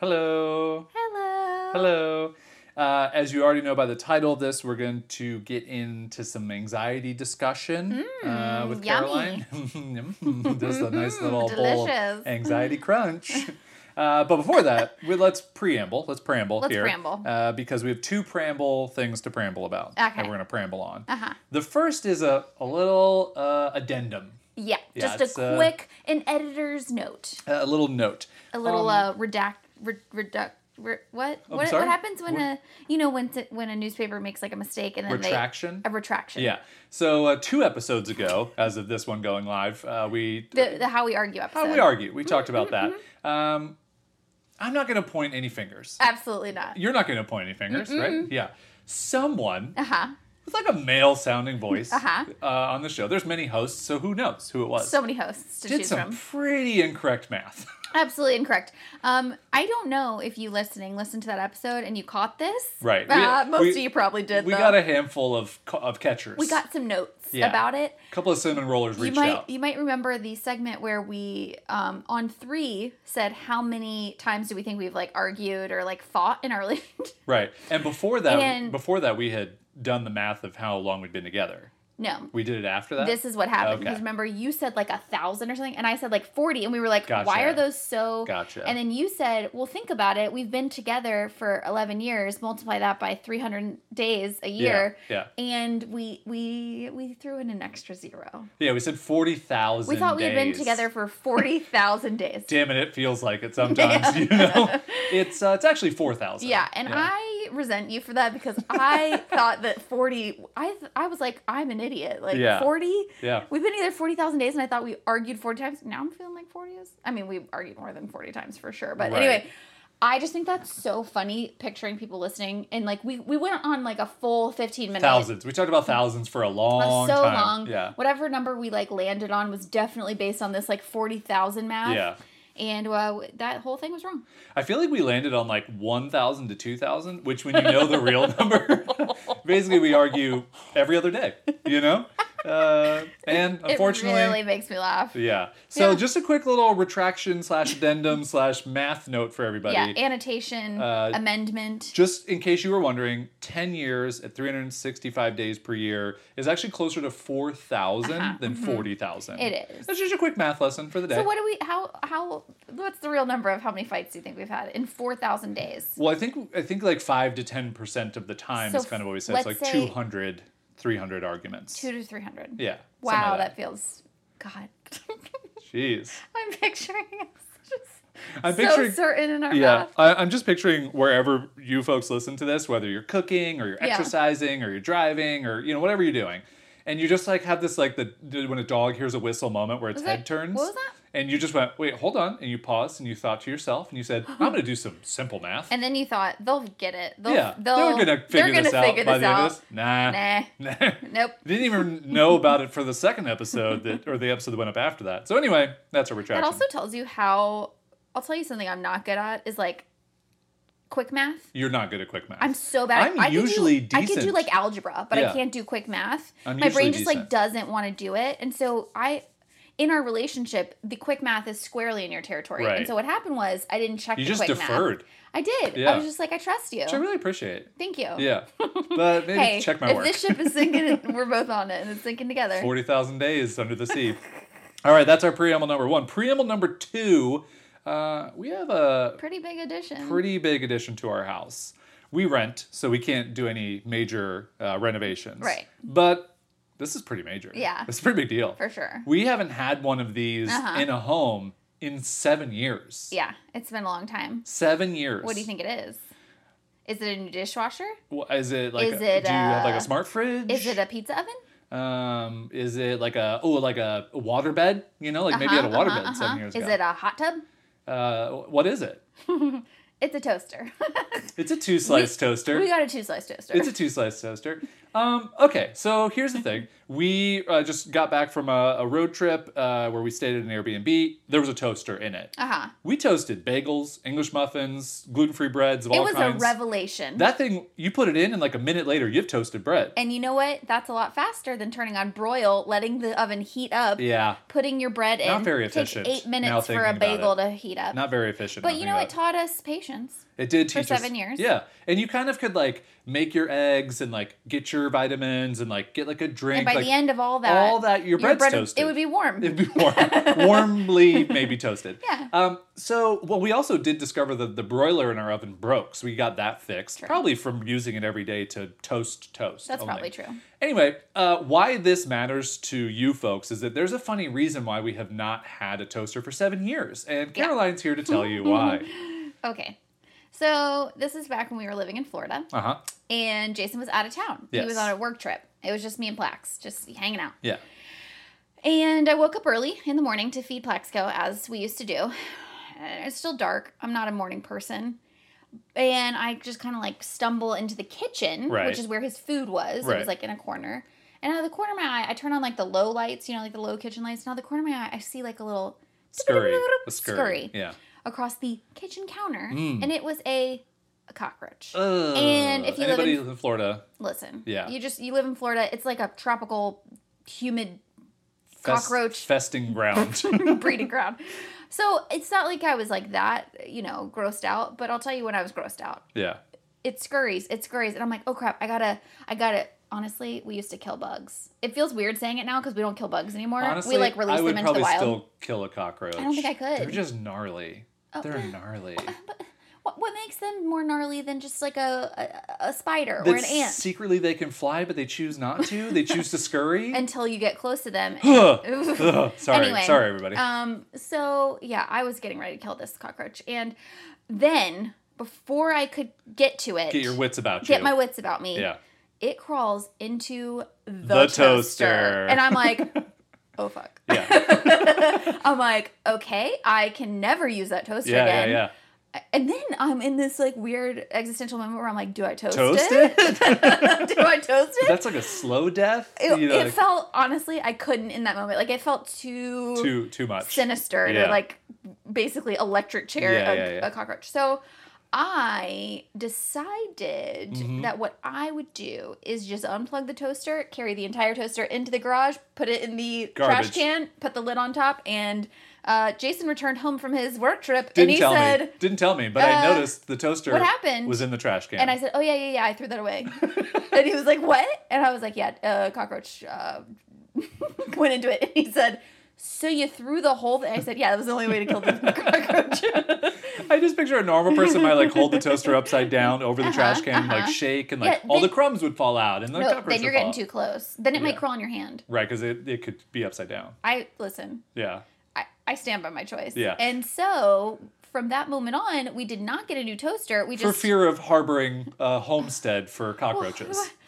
Hello. Hello. Hello. Uh, as you already know by the title of this, we're going to get into some anxiety discussion uh, with Mm, yummy. Caroline. Just a nice little bowl of anxiety crunch. Uh, but before that, we, let's preamble. Let's preamble Let's here. preamble. Uh, because we have two preamble things to preamble about. Okay. That we're going to preamble on. Uh-huh. The first is a, a little uh, addendum, Yeah, Yeah, just a uh, quick, an editor's note. a little note. A little Um, uh, redact, re, reduct. Re, what? I'm what? sorry? What happens when a you know when t- when a newspaper makes like a mistake and then Retraction? they a retraction. Yeah. So uh, two episodes ago, as of this one going live, uh, we The the how we argue episode. how we argue. We talked about Mm-hmm, that. Um, I'm not going to point any fingers. Absolutely not. You're not going to point any fingers, right? Yeah. Someone Uh huh. with like a male sounding voice Uh-huh. uh, on the show. There's many hosts, so who knows who it was? So many hosts to Did choose some from. pretty incorrect math. Absolutely incorrect. Um, I don't know if you listening listened to that episode and you caught this. Right. We- Uh, most we- of you probably did. we though. got a handful of of catchers. we got some notes Yeah. about it. a couple of cinnamon rollers You reached might out. you might remember the segment where we um, on three said how many times do we think we've like argued or like fought in our relationship? Right. And before that, And- before that, we had done the math of how long we'd been together. No. We did it after that. This is what happened Okay. because remember you said like a thousand or something, and I said like forty, and we were like, Gotcha. "Why are those so?" Gotcha. And then you said, "Well, think about it. We've been together for eleven years. Multiply that by three hundred days a year, Yeah. and we we we threw in an extra zero. Yeah, we said forty thousand. We thought we had been together for forty thousand days. Damn it! It feels like it sometimes. You know, it's uh, it's actually four thousand. Yeah, and I resent you for that because I thought that forty. I th- I was like, I'm an idiot. Like Yeah. forty. Yeah. We've been together forty thousand days, and I thought we argued forty times. Now I'm feeling like forty is. I mean, we argued more than forty times for sure. But Right. anyway, I just think that's so funny picturing people listening, and like we we went on like a full fifteen minutes. thousands. We talked about thousands for a long so time. long. Yeah. Whatever number we like landed on was definitely based on this like forty thousand math. Yeah. And uh, that whole thing was wrong. I feel like we landed on like one thousand to two thousand, which when you know the real number, basically we argue every other day. You know, uh, and unfortunately. it really makes me laugh. yeah. So Yeah. just a quick little retraction slash addendum slash math note for everybody. Yeah, annotation, Uh, amendment. Just in case you were wondering, 10 years at 365 days per year is actually closer to 4,000 than 40,000. Uh-huh. It is. That's just a quick math lesson for the day. So what do we? How how? What's the real number of how many fights do you think we've had in four thousand days? well, I think I think like 5 to 10% of the time So is kind of what we said. It's like 200, 300 arguments. Two to three hundred. yeah. Wow, like that feels. God. Jeez. I'm picturing us just I'm so picturing certain in our Yeah. I, I'm just picturing wherever you folks listen to this, whether you're cooking or you're Yeah. exercising or you're driving or you know whatever you're doing, and you just like have this like the when a dog hears a whistle moment where its Was head that- turns. what was that? And you just went, wait, hold on, and you paused and you thought to yourself and you said, I'm going to do some simple math. And then you thought they'll get it. They'll, yeah, they'll, they're going to figure this out figure by this the end of this. Nah, Nah. Nope. Didn't even know about it for the second episode that, or the episode that went up after that. So anyway, that's a retraction. That also tells you how. I'll tell you something I'm not good at is like quick math. You're not good at quick math. I'm so bad. I'm I could do- usually I could do like algebra, but Yeah. I can't do quick math. I'm My brain usually just like doesn't want to do it, and so I, in our relationship, the quick math is squarely in your territory. Right. And so what happened was I didn't check you the just quick deferred, math. I did. Yeah. I was just like, I trust you. which I really appreciate. Thank you. Yeah, but maybe Hey, check my if work. this ship is sinking, we're both on it, and it's sinking together. Forty thousand days under the sea. All right, that's our preamble number one. Preamble number two. Uh, we have a Pretty big addition. pretty big addition to our house. We rent, so we can't do any major uh, renovations. Right. But this is pretty major. Yeah. It's a pretty big deal. for sure. We haven't had one of these Uh-huh. in a home in seven years. Yeah, it's been a long time. Seven years. What do you think it is? Is it a new dishwasher? Wha- Is it like? Is a- it, do you have like a smart fridge? Is it a pizza oven? Um, is it like a oh like a water bed? You know, like maybe you had a Uh-huh, water uh-huh, bed seven uh-huh. years Is ago. Is it a hot tub? Uh, what is it? It's a toaster. It's a two slice toaster. we got a two slice toaster. It's a two slice toaster. Um, okay, so here's the thing. We uh, just got back from a, a road trip uh, where we stayed at an Airbnb. There was a toaster in it. uh huh. We toasted bagels, English muffins, gluten free breads of It all was kinds. a revelation. that thing, you put it in, and like a minute later, you have toasted bread. and you know what? That's a lot faster than turning on broil, letting the oven heat up, Yeah, putting your bread in. Not very takes efficient, eight minutes for a bagel it. to heat up. not very efficient. but you know, it taught us patience. It did for teach us seven years. Yeah, and you kind of could like make your eggs and like get your vitamins and like get like a drink. And by like, the end of all that, all that your bread's bread, toasted. it would be warm. It'd be warm, warmly maybe toasted. Yeah. Um. So, well, we also did discover that the broiler in our oven broke, so we got that fixed. Probably from using it every day to toast toast. That's only. probably true. Anyway, uh, why this matters to you folks is that there's a funny reason why we have not had a toaster for seven years, and Caroline's here to tell you why. Okay. So this is back when we were living in Florida, Uh huh. and Jason was out of town. He was on a work trip. It was just me and Plax, just hanging out. Yeah. And I woke up early in the morning to feed Plaxco, as we used to do. It's still dark. I'm not a morning person. And I just kind of like stumble into the kitchen, Right. which is where his food was. It was like in a corner. And out of the corner of my eye, I turn on like the low lights, you know, like the low kitchen lights. Of the corner of my eye, I see like a little Scurry. Scurry. Scurry. Yeah. Across the kitchen counter. Mm. And it was a, a cockroach. Ugh. And if you live in- in Florida, Listen, Yeah. you just, you live in Florida. It's like a tropical, humid fest- cockroach festing ground. breeding ground. So it's not like I was like that, you know, grossed out. But I'll tell you when I was grossed out. yeah. It scurries, it scurries, and I'm like, oh crap, I gotta, I gotta. Honestly, we used to kill bugs. It feels weird saying it now because we don't kill bugs anymore. Honestly, we like release them into the probably wild. still kill a cockroach. I don't think I could. They're just gnarly. Oh, They're gnarly. But what, what makes them more gnarly than just like a a, a spider or an ant? secretly they can fly, but they choose not to. They choose to scurry. Until you get close to them. Ugh. Sorry, Anyway, sorry, everybody. Um, so yeah, I was getting ready to kill this cockroach, and then before I could get to it, Get your wits about you. get my wits about me. Yeah. It crawls into the, The toaster. toaster. and I'm like, oh fuck. Yeah. I'm like, okay, I can never use that toaster Yeah, yeah, again. yeah. And then I'm in this like weird existential moment where I'm like, do I toast, Toast it? do I toast it? That's like a slow death. it, you know, it like, felt honestly, I couldn't in that moment. Like it felt too too too much. sinister to Yeah. like basically electric chair Yeah, a, yeah, yeah. a cockroach. So I decided Mhm. that what I would do is just unplug the toaster, carry the entire toaster into the garage, put it in the trash can, put the lid on top, and uh, Jason returned home from his work trip Didn't and he tell said, me. Didn't tell me, but I uh, noticed the toaster "What happened?" was in the trash can. and I said, "Oh yeah, yeah, yeah, I threw that away." and he was like, "What?" And I was like, "Yeah, uh, cockroach uh, went into it." And he said, "So you threw the whole thing?" I said, "Yeah, that was the only way to kill the cockroach." I just picture a normal person might like hold the toaster upside down over the Uh-huh, trash can, like uh-huh. shake, and like Yeah, all the crumbs would fall out, and the no, then you're getting too close. Then it might crawl on your hand. Right, because it, it could be upside down. I listen. Yeah. I, I stand by my choice. Yeah. And so from that moment on, we did not get a new toaster. We just For fear of harboring a homestead for cockroaches.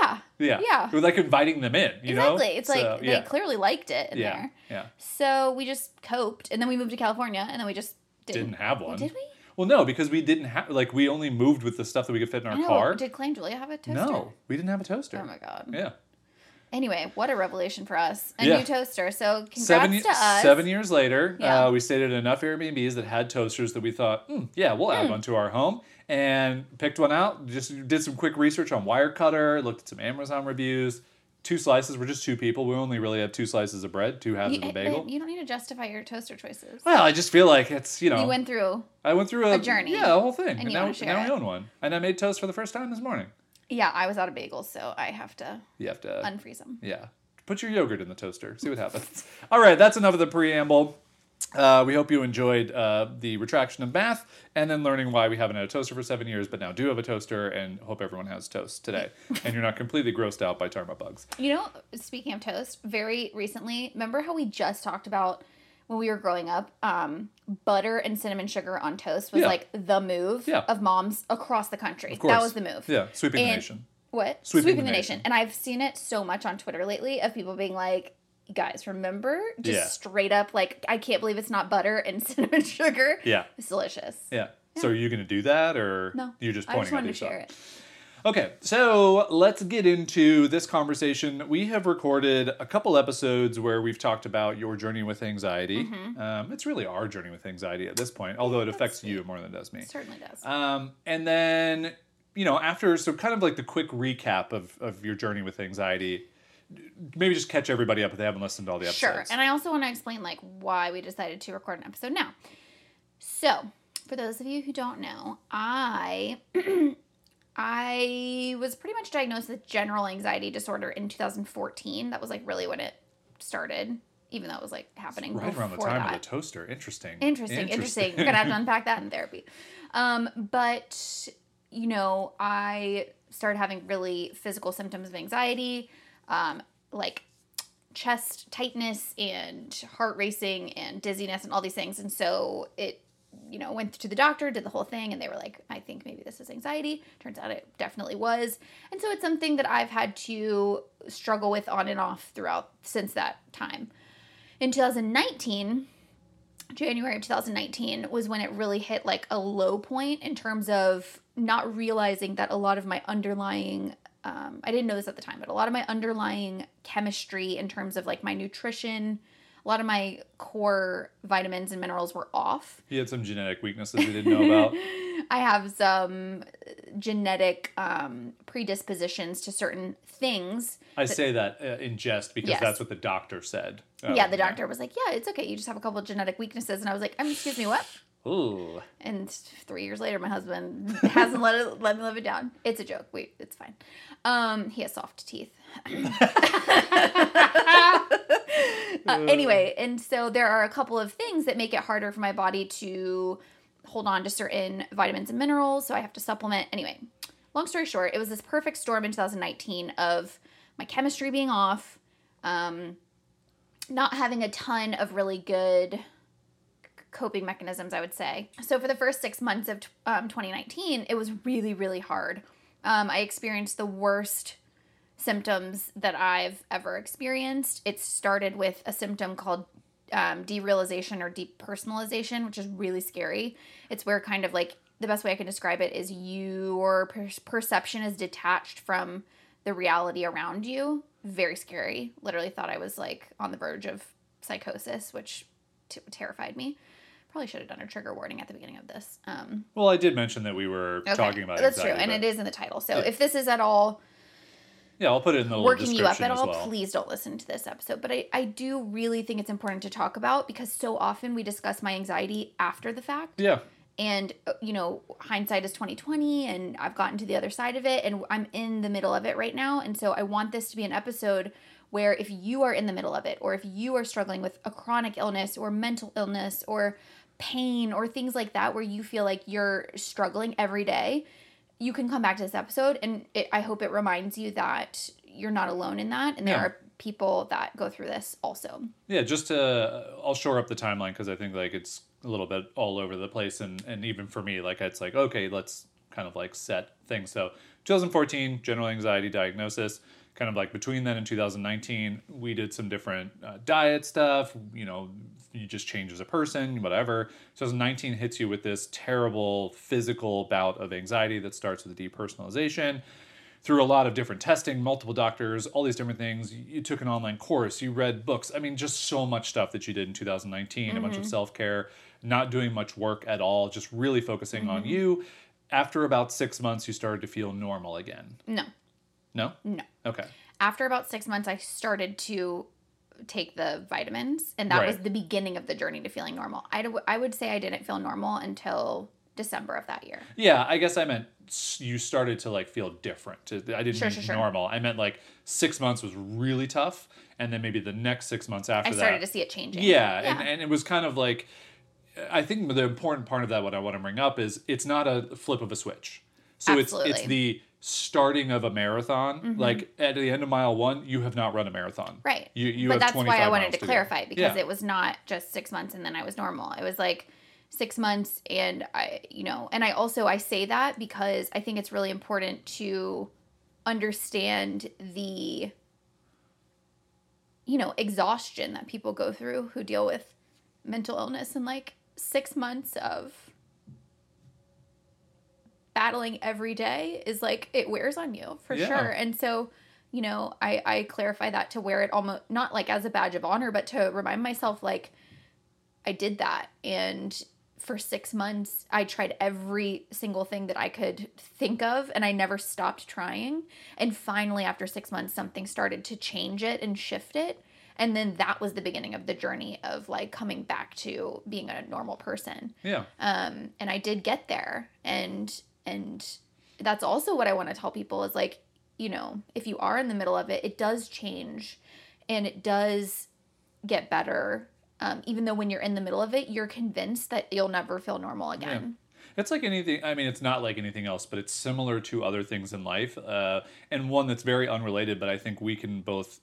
yeah Yeah. Yeah. We're like inviting them in, you know? exactly. It's like So, they yeah. clearly liked it in yeah. there. Yeah. So we just coped, and then we moved to California, and then we just didn't, Didn't have one. Did we? Well, no, because we didn't have like we only moved with the stuff that we could fit in our I know. car. Did Claim Julia have a toaster? no, we didn't have a toaster. Oh my god. Yeah. Anyway, what a revelation for us. A Yeah. new toaster. So congrats Seven, to us. seven years later, Yeah. uh, we stayed at enough Airbnbs that had toasters that we thought, hmm, yeah, we'll add Hmm. one to our home. And picked one out. Just did some quick research on Wirecutter. Looked at some Amazon reviews. Two slices. We're just two people. We only really have two slices of bread, two halves You, of a eh, bagel. you don't need to justify your toaster choices. well, I just feel like it's you know You went through. I went through a, a journey, Yeah, a whole thing. and you now, now we own one. And I made toast for the first time this morning. Yeah, I was out of bagels, so I have to You have to unfreeze them. Yeah. Put your yogurt in the toaster. See what happens. All right, that's enough of the preamble. Uh, we hope you enjoyed uh, the retraction of math and then learning why we haven't had a toaster for seven years, but now do have a toaster and hope everyone has toast today. and you're not completely grossed out by tarma bugs. You know, speaking of toast, very recently, remember how we just talked about when we were growing up, um, butter and cinnamon sugar on toast was Yeah. like the move Yeah. of moms across the country. Of course. That was the move. Yeah, sweeping the nation. What? Sweeping Sweeping, the the nation. nation. And I've seen it so much on Twitter lately of people being like, guys, remember? Just Yeah. straight up, like, I can't believe it's not butter and cinnamon sugar. Yeah. It's delicious. Yeah. So are you going to do that or No. you're just I pointing just wanted at to share it. Okay, so let's get into this conversation. We have recorded a couple episodes where we've talked about your journey with anxiety. Mm-hmm. Um, it's really our journey with anxiety at this point, although it affects you more than it does me. It certainly does. Um, and then, you know, after, so kind of like the quick recap of, of your journey with anxiety, maybe just catch everybody up if they haven't listened to all the episodes. Sure. And I also want to explain like why we decided to record an episode now. So, for those of you who don't know, I I was pretty much diagnosed with general anxiety disorder in 2014. That was like really when it started, even though it was like happening right around the time that. of the toaster. Interesting. Interesting, interesting. We're gonna have to unpack that in therapy. Um, but you know, I started having really physical symptoms of anxiety, um, like chest tightness and heart racing and dizziness and all these things. And so it, you know, went to the doctor, did the whole thing, and they were like, I think maybe this is anxiety. Turns out it definitely was. And so it's something that I've had to struggle with on and off throughout since that time. In 2019, January of 2019 was when it really hit like a low point in terms of not realizing that a lot of my underlying um, I didn't know this at the time, but a lot of my underlying chemistry in terms of like my nutrition, a lot of my core vitamins and minerals were off. He had some genetic weaknesses we didn't know about. I have some genetic um, predispositions to certain things. I say that uh, in jest because Yes. that's what the doctor said. yeah, Um, the doctor was like, "Yeah, it's okay. You just have a couple of genetic weaknesses," and I was like, um, "Excuse me, what?" Ooh. And three years later, my husband hasn't let it let me live it down. It's a joke. Wait, it's fine. Um, he has soft teeth. Uh, anyway, and so there are a couple of things that make it harder for my body to hold on to certain vitamins and minerals. So I have to supplement. Anyway, long story short, it was this perfect storm in 2019 of my chemistry being off, um, not having a ton of really good coping mechanisms, I would say. So for the first six months of um, 2019, it was really, really hard. Um, I experienced the worst symptoms that I've ever experienced. It started with a symptom called um, derealization or depersonalization, which is really scary. It's where kind of like the best way I can describe it is your per- perception is detached from the reality around you. Very scary. Literally thought I was like on the verge of psychosis, which t- terrified me. Probably should have done a trigger warning at the beginning of this. Um, Well, I did mention that we were okay. talking about it. That's anxiety, true, and it is in the title. So Yeah. if this is at all Yeah, I'll put it in the working you up at all, well. please don't listen to this episode. But I, I do really think it's important to talk about because so often we discuss my anxiety after the fact. Yeah. And uh, you know, hindsight is twenty twenty, and I've gotten to the other side of it, and I'm in the middle of it right now. And so I want this to be an episode where if you are in the middle of it, or if you are struggling with a chronic illness or mental illness or pain or things like that, where you feel like you're struggling every day, you can come back to this episode, and it, I hope it reminds you that you're not alone in that, and there Yeah. are people that go through this also. Yeah, just to I'll shore up the timeline because I think like it's a little bit all over the place, and and even for me, like it's like okay, let's kind of like set things. So 2014, general anxiety diagnosis. Kind of like between then and 2019, we did some different uh, diet stuff. You know, you just change as a person, whatever. 2019 hits you with this terrible physical bout of anxiety that starts with depersonalization through a lot of different testing, multiple doctors, all these different things. You took an online course, you read books. I mean, just so much stuff that you did in 2019, a bunch of mm-hmm. self care, not doing much work at all, just really focusing on mm-hmm. you. After about six months, you started to feel normal again. No, No? no. Okay. after about six months, I started to take the vitamins, and that was the beginning of the journey to feeling normal. I'd, say I didn't feel normal until December of that year. Yeah, I guess I meant you started to like feel different. I didn't Sure, mean sure, sure. normal. I meant like six months was really tough, and then maybe the next six months after I that. started to see it changing. Yeah, And, and it was kind of like, I think the important part of that, what I want to bring up is it's not a flip of a switch. So it's it's Mm-hmm. the starting of a marathon. Mm-hmm. Like at the end of mile one, you have not run a marathon. Right. You you but that's why I wanted miles to clarify because Yeah. it was not just six months and then I was normal. It was like six months and I, you know, and I also I say that because I think it's really important to understand the you know, exhaustion that people go through who deal with mental illness and like 6 months of battling every day is like it wears on you for Yeah. sure. And so, you know, I I clarify that to wear it almost not like as a badge of honor, but to remind myself like I did that and for 6 months I tried every single thing that I could think of and I never stopped trying. And finally after 6 months something started to change it and shift it. And then that was the beginning of the journey of like coming back to being a normal person Yeah. um and i did get there and and that's also what i want to tell people is like you know if you are in the middle of it it does change and it does get better um, even though when you're in the middle of it you're convinced that you'll never feel normal again It's like anything. I mean, it's not like anything else, but it's similar to other things in life, uh, and one that's very unrelated. But I think we can both,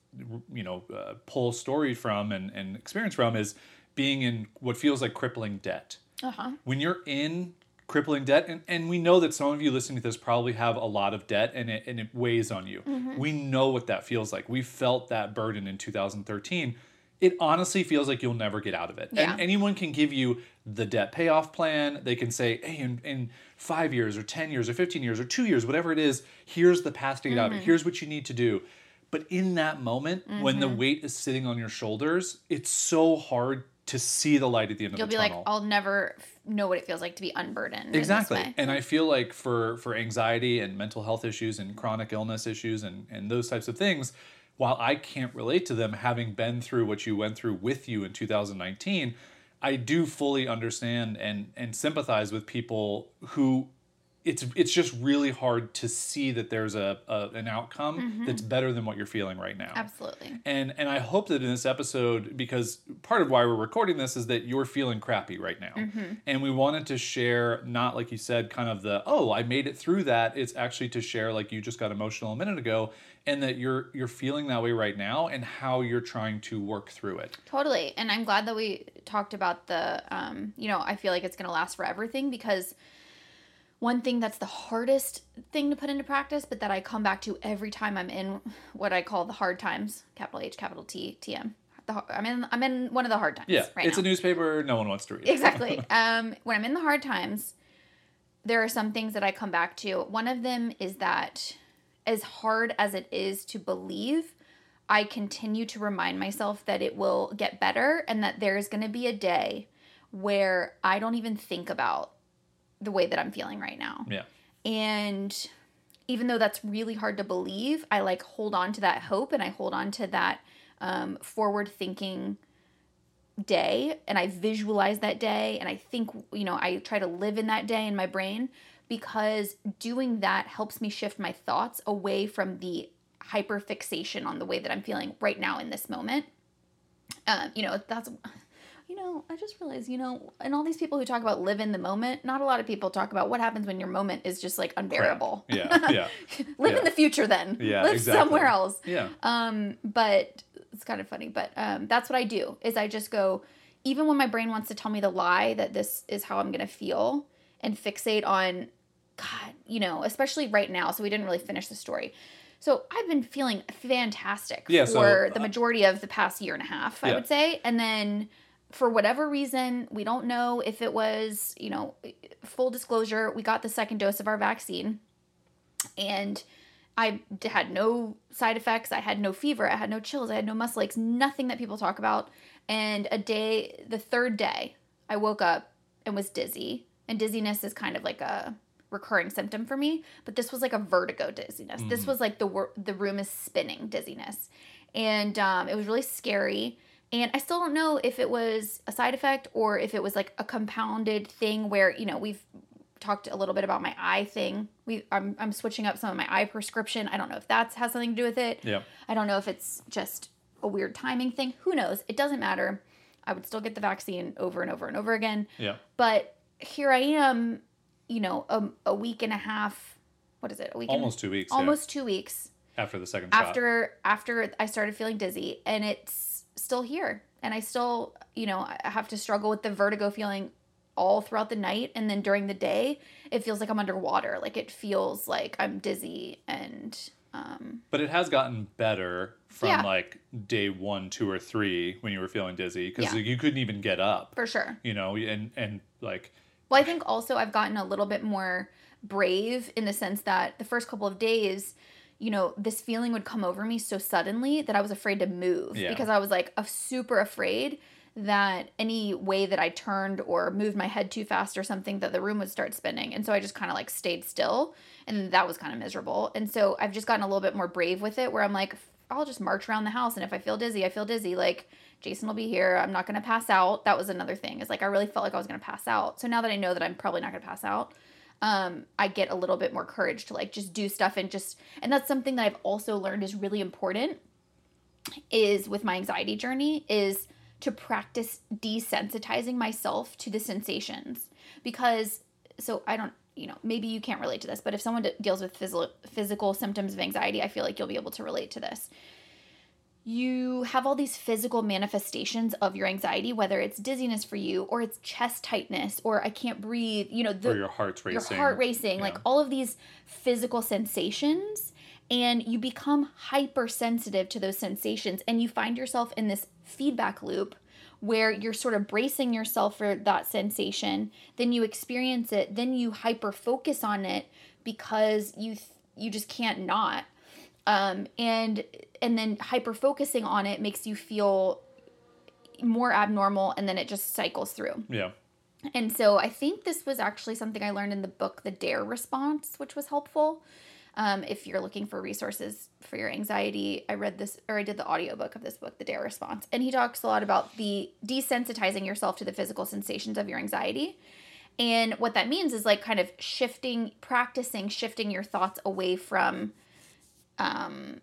you know, uh, pull story from and, and experience from is being in what feels like crippling debt. uh-huh When you're in crippling debt, and, and we know that some of you listening to this probably have a lot of debt, and it and it weighs on you. Mm-hmm. We know what that feels like. We felt that burden in 2013. It honestly feels like you'll never get out of it. Yeah. And anyone can give you the debt payoff plan. They can say, hey, in, in five years or 10 years or 15 years or two years, whatever it is, here's the path to get out of it. Mm-hmm. Here's what you need to do. But in that moment, when the weight is sitting on your shoulders, it's so hard to see the light at the end you'll of the tunnel. You'll be like i'll never know what it feels like to be unburdened exactly. And I feel like for for anxiety and mental health issues and chronic illness issues and and those types of things, while I can't relate to them having been through what you went through with you in 2019, I do fully understand and and sympathize with people who it's it's just really hard to see that there's a, a an outcome that's better than what you're feeling right now. absolutely And and I hope that in this episode, because part of why we're recording this is that you're feeling crappy right now, and we wanted to share not like you said, kind of the oh I made it through that. It's actually to share like you just got emotional a minute ago, and that you're you're feeling that way right now, and how you're trying to work through it. Totally. And I'm glad that we talked about the, um, you know, I feel like it's going to last for everything because one thing that's the hardest thing to put into practice, but that I come back to every time I'm in what I call the hard times, capital H, capital T, T M. The, I'm in, I'm in one of the hard times. Yeah, right it's now. a newspaper no one wants to read. exactly. Um, when I'm in the hard times, there are some things that I come back to. One of them is that as hard as it is to believe, I continue to remind myself that it will get better and that there's going to be a day where I don't even think about the way that I'm feeling right now. Yeah. And even though that's really hard to believe, I like hold on to that hope and I hold on to that um, forward thinking day and I visualize that day and I think, you know, I try to live in that day in my brain because doing that helps me shift my thoughts away from the hyper fixation on the way that I'm feeling right now in this moment. Um, you know, that's you know, I just realized, you know, and all these people who talk about live in the moment, not a lot of people talk about what happens when your moment is just like unbearable. Yeah, yeah, live Yeah. in the future then. Yeah, Live exactly. somewhere else. yeah. Um, but it's kind of funny, but um, that's what I do is I just go, even when my brain wants to tell me the lie that this is how I'm gonna feel, and fixate on, God, you know, especially right now. So we didn't really finish the story. So I've been feeling fantastic Yeah, for so, the uh, majority of the past year and a half, I would say, and then. For whatever reason, we don't know if it was, you know, full disclosure, we got the second dose of our vaccine and I had no side effects. I had no fever. I had no chills. I had no muscle aches. Nothing that people talk about. And a day, the third day, I woke up and was dizzy. And dizziness is kind of like a recurring symptom for me. But this was like a vertigo dizziness. This was like the the room is spinning dizziness, and um, it was really scary. And I still don't know if it was a side effect or if it was like a compounded thing where you know we've talked a little bit about my eye thing. We I'm I'm switching up some of my eye prescription. I don't know if that's has something to do with it. Yeah. I don't know if it's just a weird timing thing. Who knows? It doesn't matter. I would still get the vaccine over and over and over again. Yeah. But here I am, you know, a, a week and a half. What is it? A week and- Almost two weeks. yeah, almost two weeks after the second shot. after after I started feeling dizzy, and it's still here. And I still, you know, I have to struggle with the vertigo feeling all throughout the night, and then during the day, it feels like I'm underwater. Like it feels like I'm dizzy and Um, But it has gotten better from Yeah. like day one, two, or three when you were feeling dizzy because Yeah. you couldn't even get up. for sure. You know, and and like Well, I think also I've gotten a little bit more brave in the sense that the first couple of days, you know, this feeling would come over me so suddenly that I was afraid to move Yeah. because I was like a super afraid that any way that I turned or moved my head too fast or something that the room would start spinning. And so I just kind of like stayed still and that was kind of miserable. And so I've just gotten a little bit more brave with it where I'm like I'll just march around the house and if I feel dizzy, I feel dizzy like Jason will be here. I'm not going to pass out. That was another thing. Is like I really felt like I was going to pass out. So now that I know that I'm probably not going to pass out, um, I get a little bit more courage to like just do stuff and just and that's something that I've also learned is really important is with my anxiety journey is to practice desensitizing myself to the sensations. Because so I don't you know maybe you can't relate to this but if someone deals with physical physical symptoms of anxiety I feel like you'll be able to relate to this you have all these physical manifestations of your anxiety whether it's dizziness for you or it's chest tightness or I can't breathe you know the, or your heart's racing. your heart racing, like all of these physical sensations, and you become hypersensitive to those sensations, and you find yourself in this feedback loop where you're sort of bracing yourself for that sensation, then you experience it, then you hyper focus on it because you th- you just can't not. Um, and and then hyper focusing on it makes you feel more abnormal and then it just cycles through. Yeah. And so I think this was actually something I learned in the book, The Dare Response, which was helpful. Um, if you're looking for resources for your anxiety, I read this or I did the audiobook of this book, The Dare Response. And he talks a lot about the desensitizing yourself to the physical sensations of your anxiety. And what that means is like kind of shifting, practicing shifting your thoughts away from um,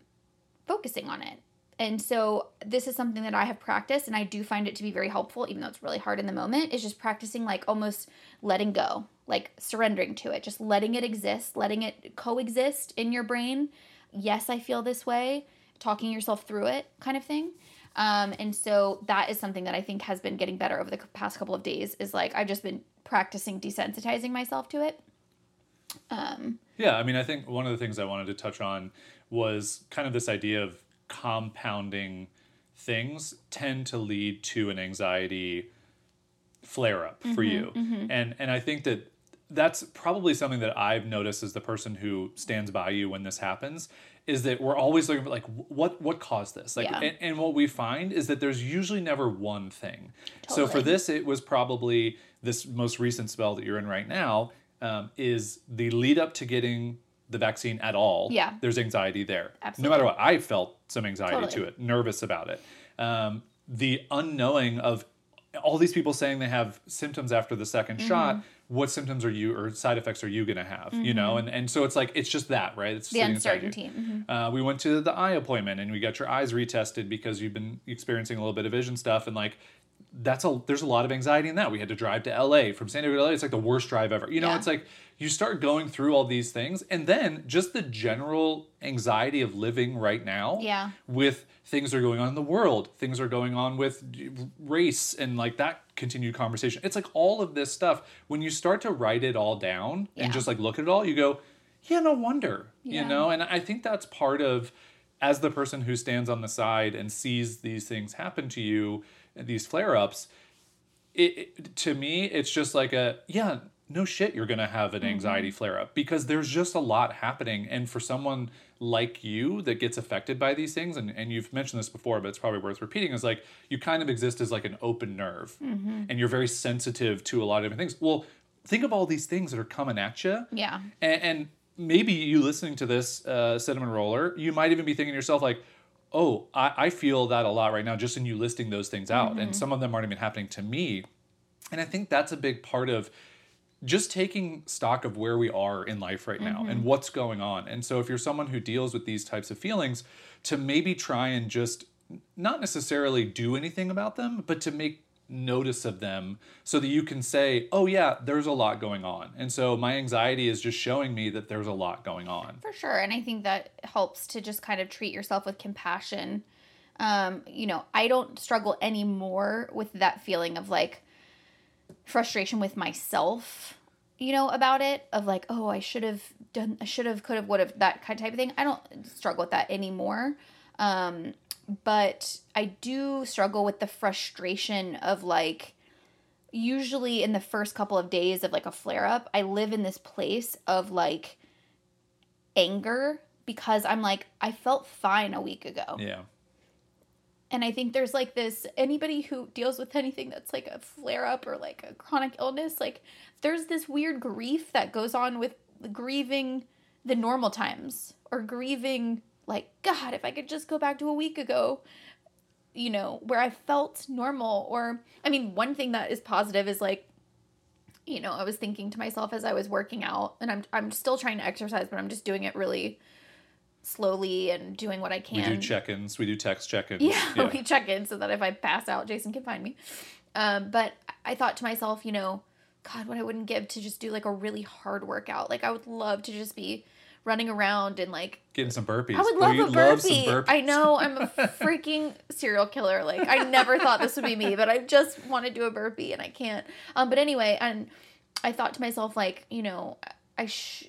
focusing on it. And so this is something that I have practiced and I do find it to be very helpful, even though it's really hard in the moment, is just practicing like almost letting go, like surrendering to it, just letting it exist, letting it coexist in your brain. Yes, I feel this way, talking yourself through it kind of thing. Um, and so that is something that I think has been getting better over the past couple of days is like I've just been practicing desensitizing myself to it. Um, Yeah, I mean, I think one of the things I wanted to touch on was kind of this idea of compounding things tend to lead to an anxiety flare up for you. And and I think that that's probably something that I've noticed as the person who stands by you when this happens is that we're always looking for like what what caused this like Yeah. and, and what we find is that there's usually never one thing so for this it was probably this most recent spell that you're in right now um, is the lead up to getting the vaccine at all Yeah. there's anxiety there Absolutely. no matter what i felt some anxiety Totally. to it nervous about it um, the unknowing of all these people saying they have symptoms after the 2nd Mm-hmm. shot what symptoms are you or side effects are you going to have you know and and so it's like it's just that right it's Mm-hmm. the sitting inside you. uncertainty. Mhm. Uh, we went to the eye appointment and we got your eyes retested because you've been experiencing a little bit of vision stuff and like that's a there's a lot of anxiety in that. We had to drive to LA from San Diego to LA. It's like the worst drive ever. You know, Yeah. it's like you start going through all these things and then just the general anxiety of living right now Yeah. with things that are going on in the world, things are going on with race and like that continued conversation. It's like all of this stuff when you start to write it all down Yeah. and just like look at it all, you go, yeah, no wonder. Yeah. You know, and I think that's part of as the person who stands on the side and sees these things happen to you, these flare ups, it, it to me it's just like a yeah no shit you're gonna have an anxiety flare up because there's just a lot happening. And for someone like you that gets affected by these things and, and you've mentioned this before but it's probably worth repeating is like you kind of exist as like an open nerve. And you're very sensitive to a lot of different things. Well think of all these things that are coming at you Yeah. and, and maybe you listening to this uh, cinnamon roller, you might even be thinking to yourself like, "Oh, I, I feel that a lot right now, just in you listing those things out, and mm-hmm. some of them aren't even happening to me." And I think that's a big part of just taking stock of where we are in life right now and mm-hmm. what's going on. And so, if you're someone who deals with these types of feelings, to maybe try and just not necessarily do anything about them, but to make notice of them so that you can say, oh, yeah, there's a lot going on. And so, my anxiety is just showing me that there's a lot going on. For sure. And I think that helps to just kind of treat yourself with compassion. Um, you know, I don't struggle anymore with that feeling of like frustration with myself you know, about it of like, oh, I should have done, I should have, could have, would have, that kind of type of thing. I don't struggle with that anymore. Um, but I do struggle with the frustration of like, usually in the first couple of days of like a flare up, I live in this place of like anger because I'm like, I felt fine a week ago. Yeah. And I think there's like this anybody who deals with anything that's like a flare up or like a chronic illness, like there's this weird grief that goes on with grieving the normal times or grieving like god if I could just go back to a week ago you know where I felt normal or I mean one thing that is positive is like you know I was thinking to myself as I was working out and I'm I'm still trying to exercise but I'm just doing it really slowly and doing what I can. We do check-ins. We do text check-ins. Yeah, we check in so that if I pass out, Jason can find me. Um, but I thought to myself, you know, God, what I wouldn't give to just do like a really hard workout. Like I would love to just be running around and like getting some burpees. I would love a burpee. Love I know I'm a freaking serial killer. Like I never thought this would be me, but I just want to do a burpee and I can't. Um, but anyway, and I thought to myself like, you know, I sh-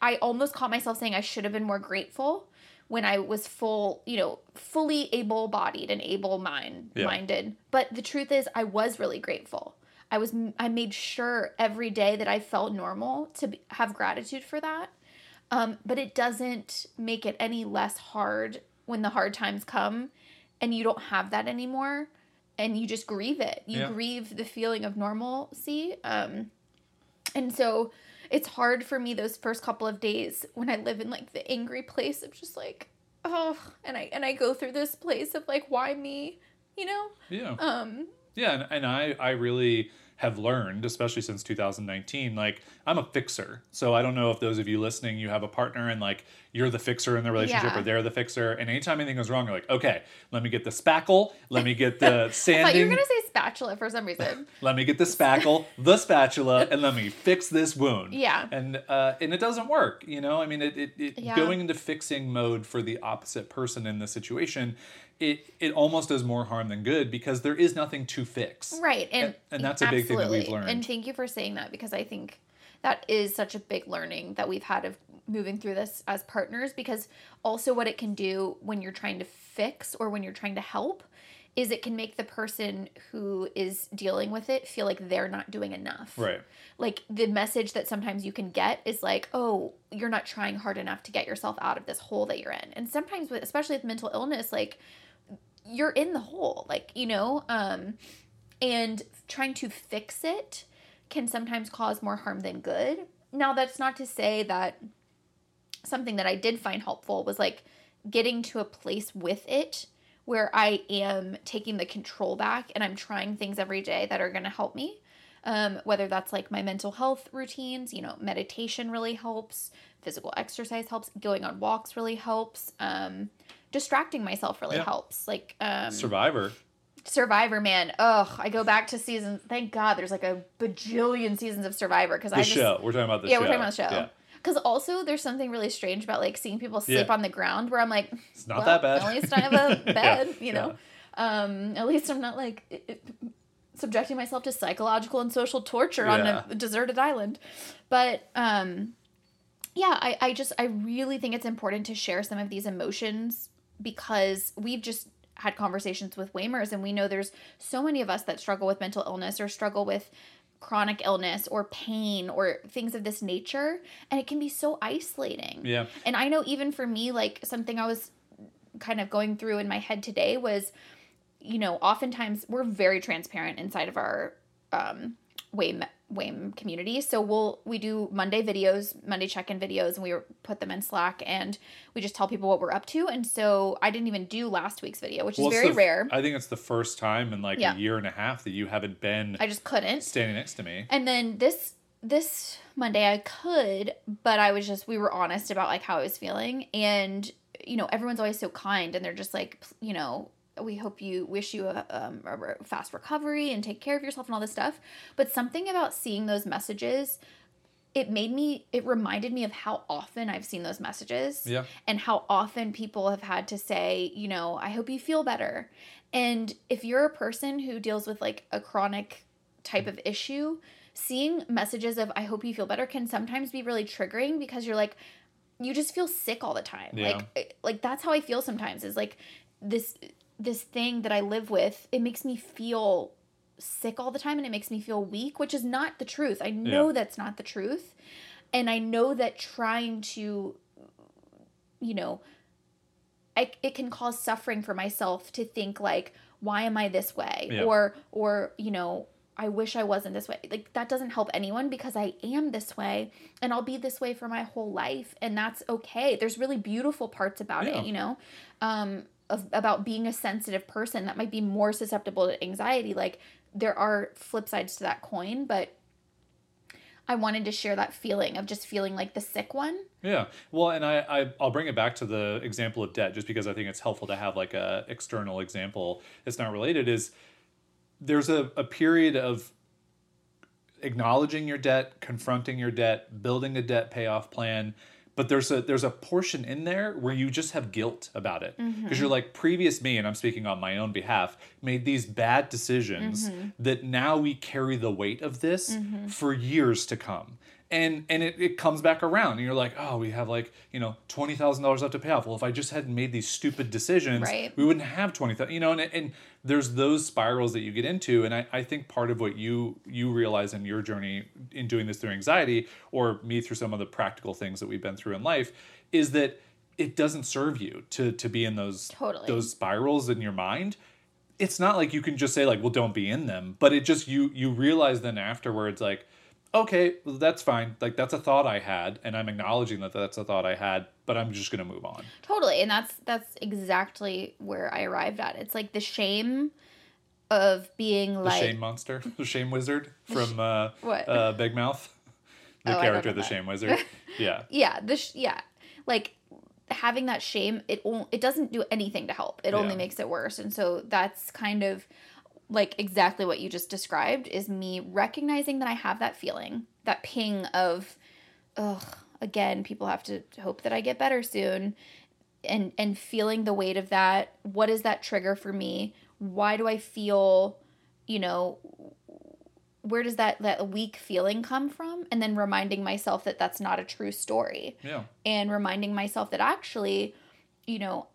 I almost caught myself saying I should have been more grateful when I was full, you know, fully able bodied and able mind minded. Yeah. But the truth is I was really grateful. I was I made sure every day that I felt normal to be, have gratitude for that. Um, but it doesn't make it any less hard when the hard times come and you don't have that anymore and you just grieve it. You yeah. grieve the feeling of normalcy. Um, and so it's hard for me those first couple of days when I live in like the angry place of just like, oh, and I and I go through this place of like, why me? You know? Yeah. Um, yeah, and, and I I really have learned, especially since 2019, like I'm a fixer. So I don't know if those of you listening, you have a partner and like you're the fixer in the relationship yeah. or they're the fixer. And anytime anything goes wrong, you're like, okay, let me get the spackle, let me get the sanding. I thought you were gonna say spatula for some reason. let me get the spackle, the spatula, and let me fix this wound. Yeah. And uh, and it doesn't work, you know. I mean, it, it, it yeah. going into fixing mode for the opposite person in the situation it it almost does more harm than good because there is nothing to fix. Right. And and, and that's a big thing that we've learned. And thank you for saying that because I think that is such a big learning that we've had of moving through this as partners because also what it can do when you're trying to fix or when you're trying to help is it can make the person who is dealing with it feel like they're not doing enough. Right. Like the message that sometimes you can get is like, "Oh, you're not trying hard enough to get yourself out of this hole that you're in." And sometimes with especially with mental illness like you're in the hole like you know um and trying to fix it can sometimes cause more harm than good. Now that's not to say that something that i did find helpful was like getting to a place with it where i am taking the control back and i'm trying things every day that are going to help me. Um, whether that's like my mental health routines you know meditation really helps physical exercise helps going on walks really helps um, distracting myself really yeah. helps. Like um Survivor. Survivor, man. Ugh, I go back to season. Thank God, there's like a bajillion seasons of Survivor because I just, show. We're talking about the show. yeah, show. we're talking about the show. Yeah. Because also, there's something really strange about like seeing people sleep yeah. on the ground, where I'm like, it's not well, that bad. At least I have a bed, yeah. you know. Um, at least I'm not like it, it, subjecting myself to psychological and social torture on a deserted island. But um, yeah, I, I just I really think it's important to share some of these emotions because we've just had conversations with WAIMers and we know there's so many of us that struggle with mental illness or struggle with chronic illness or pain or things of this nature and it can be so isolating. Yeah. And I know even for me like something I was kind of going through in my head today was you know, oftentimes we're very transparent inside of our um way WAIM community. So we'll we do Monday videos, Monday check-in videos, and we put them in Slack, and we just tell people what we're up to. And so I didn't even do last week's video, which well, is very the, rare. I think it's the first time in like yeah. a year and a half that you haven't been. I just couldn't standing next to me. And then this this Monday I could, but I was just we were honest about like how I was feeling, and you know everyone's always so kind, and they're just like you know we hope you wish you a, um, a fast recovery and take care of yourself and all this stuff. But something about seeing those messages it made me it reminded me of how often I've seen those messages yeah. and how often people have had to say, you know, I hope you feel better. And if you're a person who deals with like a chronic type of issue, seeing messages of I hope you feel better can sometimes be really triggering because you're like you just feel sick all the time. Yeah. Like eh, like that's how I feel sometimes is like this this thing that I live with, it makes me feel sick all the time and it makes me feel weak, which is not the truth. I know Yeah. that's not the truth. And I know that trying to you know, I, it can cause suffering for myself to think like why am i this way Yeah. or or you know i wish i wasn't this way like that doesn't help anyone because i am this way and i'll be this way for my whole life and that's okay there's really beautiful parts about Yeah. it you know um of, about being a sensitive person that might be more susceptible to anxiety like there are flip sides to that coin but i wanted to share that feeling of just feeling like the sick one Yeah. Well, and I, I I'll bring it back to the example of debt just because I think it's helpful to have like a external example It's not related is there's a, a period of acknowledging your debt, confronting your debt, building a debt payoff plan. But there's a there's a portion in there where you just have guilt about it. Mm-hmm. Because you're like previous me and I'm speaking on my own behalf made these bad decisions mm-hmm. that now we carry the weight of this mm-hmm. for years to come. And and it, it comes back around and you're like oh we have like you know $20000 left to pay off. Well if i just hadn't made these stupid decisions Right. we wouldn't have 20000 you know and, and there's those spirals that you get into and I, I think part of what you you realize in your journey in doing this through anxiety or me through some of the practical things that we've been through in life is that it doesn't serve you to to be in those Totally. those spirals in your mind it's not like you can just say like well don't be in them but it just you you realize then afterwards like okay well, that's fine like that's a thought i had and i'm acknowledging that that's a thought i had but i'm just going to move on Totally. And that's that's exactly where I arrived at. It's like the shame of being the like the shame monster the shame wizard from uh What? uh big mouth the Oh, character the that. shame wizard yeah yeah, the sh- yeah. Like having that shame, it it doesn't do anything to help. It only makes it worse. And so that's kind of like exactly what you just described is me recognizing that I have that feeling, that ping of ugh, again, people have to hope that I get better soon and and feeling the weight of that. What is that trigger for me? Why do I feel, you know, where does that that weak feeling come from? And then reminding myself that that's not a true story yeah and reminding myself that actually, you know,